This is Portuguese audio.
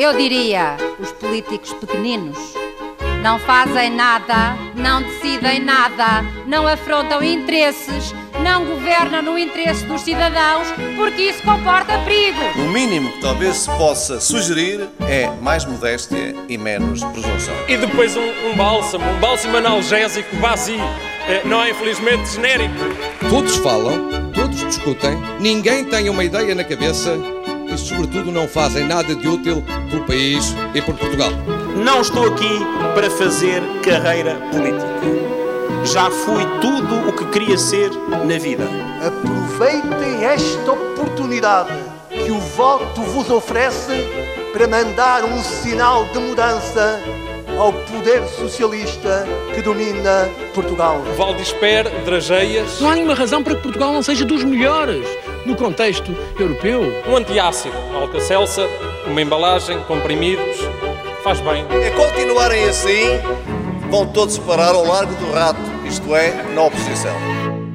Eu diria os políticos pequeninos. Não fazem nada, não decidem nada, não afrontam interesses, não governam no interesse dos cidadãos, porque isso comporta perigo. O mínimo que talvez se possa sugerir é mais modéstia e menos presunção. E depois um, um bálsamo, um bálsamo analgésico vazio, eh, não é infelizmente genérico. Todos falam, todos discutem, ninguém tem uma ideia na cabeça e, sobretudo, não fazem nada de útil pelo país e por Portugal. Não estou aqui para fazer carreira política. Já fui tudo o que queria ser na vida. Aproveitem esta oportunidade que o voto vos oferece para mandar um sinal de mudança ao poder socialista que domina Portugal. Valdisper, Drageias. Não há nenhuma razão para que Portugal não seja dos melhores no contexto europeu. Um antiácido, Alka-Seltzer, uma embalagem, comprimidos, faz bem. É continuarem assim, vão todos parar ao largo do rato, isto é, na oposição.